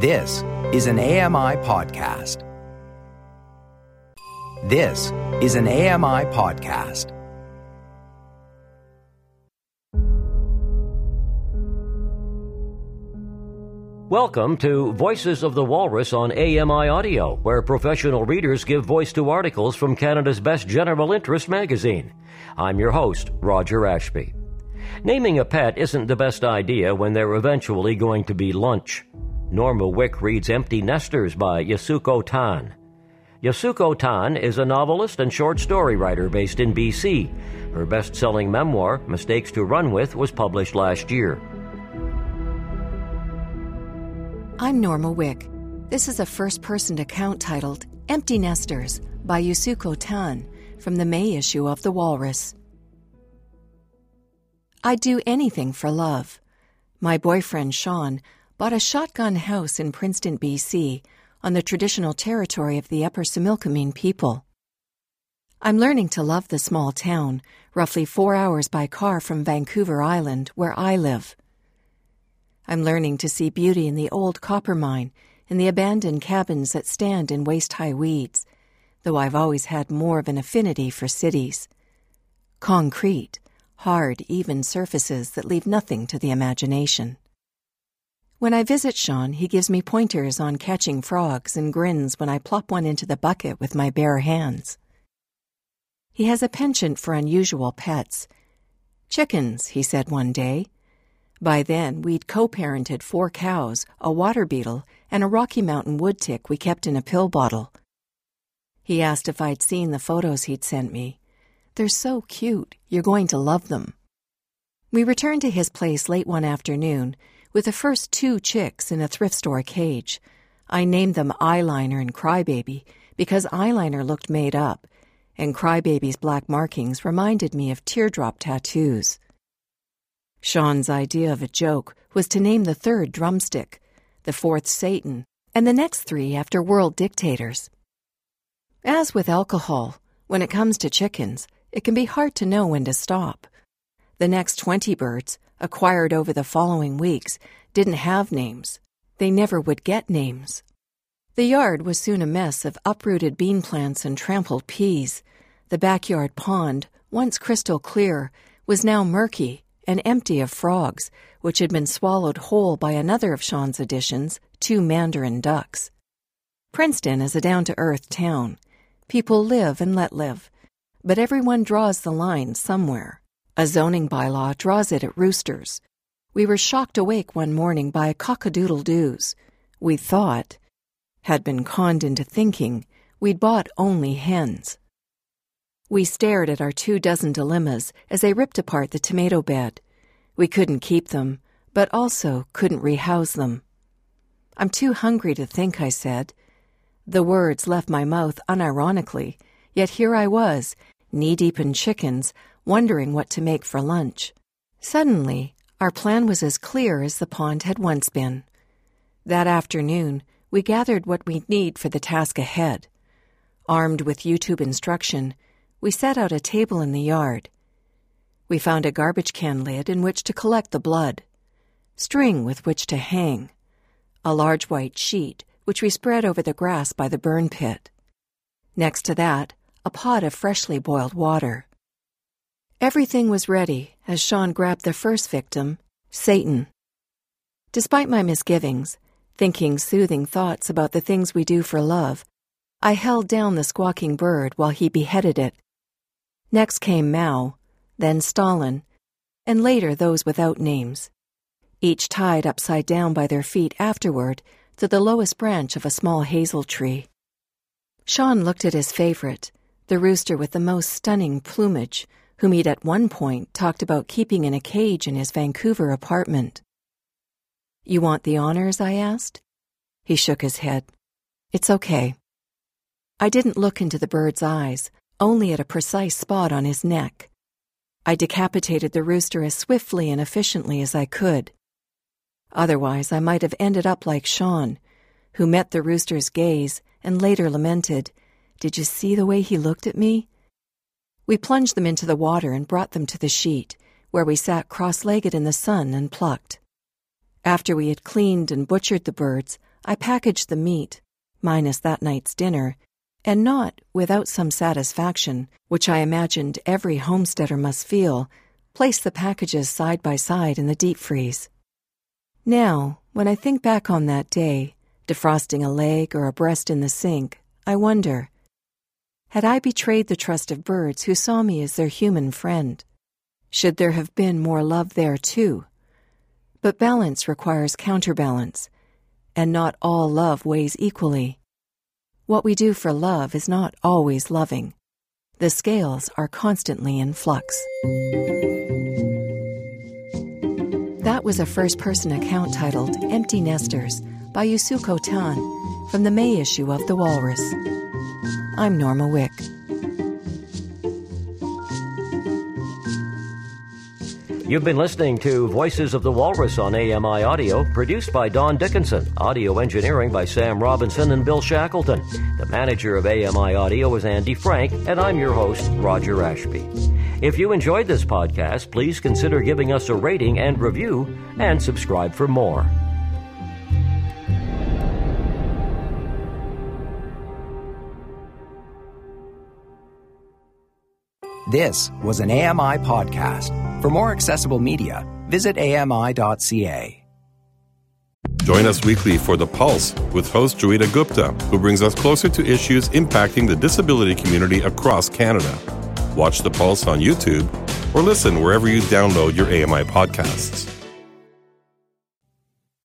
This is an AMI podcast. This is an AMI podcast. Welcome to Voices of the Walrus on AMI Audio, where professional readers give voice to articles from Canada's best general interest magazine. I'm your host, Roger Ashby. Naming a pet isn't the best idea when they're eventually going to be lunch. Norma Wick reads Empty Nesters by Yasuko Tan. Yasuko Tan is a novelist and short story writer based in BC. Her best selling memoir, Mistakes to Run With, was published last year. I'm Norma Wick. This is a first person account titled Empty Nesters by Yasuko Tan from the May issue of The Walrus. I'd do anything for love. My boyfriend Sean bought a shotgun house in Princeton, BC, on the traditional territory of the Upper Similkameen people. I'm learning to love the small town, roughly four hours by car from Vancouver Island, where I live. I'm learning to see beauty in the old copper mine, in the abandoned cabins that stand in waist high weeds, though I've always had more of an affinity for cities. Concrete, hard, even surfaces that leave nothing to the imagination. When I visit Sean, he gives me pointers on catching frogs and grins when I plop one into the bucket with my bare hands. He has a penchant for unusual pets. Chickens, he said one day. By then, we'd co parented four cows, a water beetle, and a Rocky Mountain wood tick we kept in a pill bottle. He asked if I'd seen the photos he'd sent me. They're so cute, you're going to love them. We returned to his place late one afternoon with the first two chicks in a thrift store cage. I named them Eyeliner and Crybaby because Eyeliner looked made up, and Crybaby's black markings reminded me of teardrop tattoos. Sean's idea of a joke was to name the third Drumstick, the fourth Satan, and the next three after world dictators. As with alcohol, when it comes to chickens, it can be hard to know when to stop. The next 20 birds, acquired over the following weeks, didn't have names. They never would get names. The yard was soon a mess of uprooted bean plants and trampled peas. The backyard pond, once crystal clear, was now murky and empty of frogs, which had been swallowed whole by another of Sean's additions, two mandarin ducks. Princeton is a down to earth town. People live and let live. But everyone draws the line somewhere. A zoning bylaw draws it at roosters. We were shocked awake one morning by a cockadoodle doos. We thought, had been conned into thinking, we'd bought only hens. We stared at our two dozen dilemmas as they ripped apart the tomato bed. We couldn't keep them, but also couldn't rehouse them. I'm too hungry to think, I said. The words left my mouth unironically, yet here I was, knee deep in chickens, wondering what to make for lunch. Suddenly, our plan was as clear as the pond had once been. That afternoon, we gathered what we'd need for the task ahead. Armed with YouTube instruction, we set out a table in the yard. We found a garbage can lid in which to collect the blood, string with which to hang, a large white sheet which we spread over the grass by the burn pit. Next to that, a pot of freshly boiled water. Everything was ready as Sean grabbed the first victim, Satan. Despite my misgivings, thinking soothing thoughts about the things we do for love, I held down the squawking bird while he beheaded it. Next came Mao, then Stalin, and later those without names, each tied upside down by their feet afterward to the lowest branch of a small hazel tree. Sean looked at his favorite, the rooster with the most stunning plumage, whom he'd at one point talked about keeping in a cage in his Vancouver apartment. You want the honors? I asked. He shook his head. It's okay. I didn't look into the bird's eyes, only at a precise spot on his neck. I decapitated the rooster as swiftly and efficiently as I could. Otherwise, I might have ended up like Sean, who met the rooster's gaze and later lamented, Did you see the way he looked at me? We plunged them into the water and brought them to the sheet, where we sat cross legged in the sun and plucked. After we had cleaned and butchered the birds, I packaged the meat, minus that night's dinner, and not without some satisfaction, which I imagined every homesteader must feel, placed the packages side by side in the deep freeze. Now, when I think back on that day, defrosting a leg or a breast in the sink, I wonder had I betrayed the trust of birds who saw me as their human friend? Should there have been more love there, too? But balance requires counterbalance, and not all love weighs equally. What we do for love is not always loving. The scales are constantly in flux. That was a first person account titled Empty Nesters by Yasuko Tan from the May issue of The Walrus. I'm Norma Wick. You've been listening to Voices of the Walrus on AMI Audio, produced by Don Dickinson, audio engineering by Sam Robinson and Bill Shackleton. The manager of AMI Audio is Andy Frank, and I'm your host, Roger Ashby. If you enjoyed this podcast, please consider giving us a rating and review, and subscribe for more. This was an AMI podcast. For more accessible media, visit AMI.ca. Join us weekly for The Pulse with host Joeita Gupta, who brings us closer to issues impacting the disability community across Canada. Watch The Pulse on YouTube or listen wherever you download your AMI podcasts.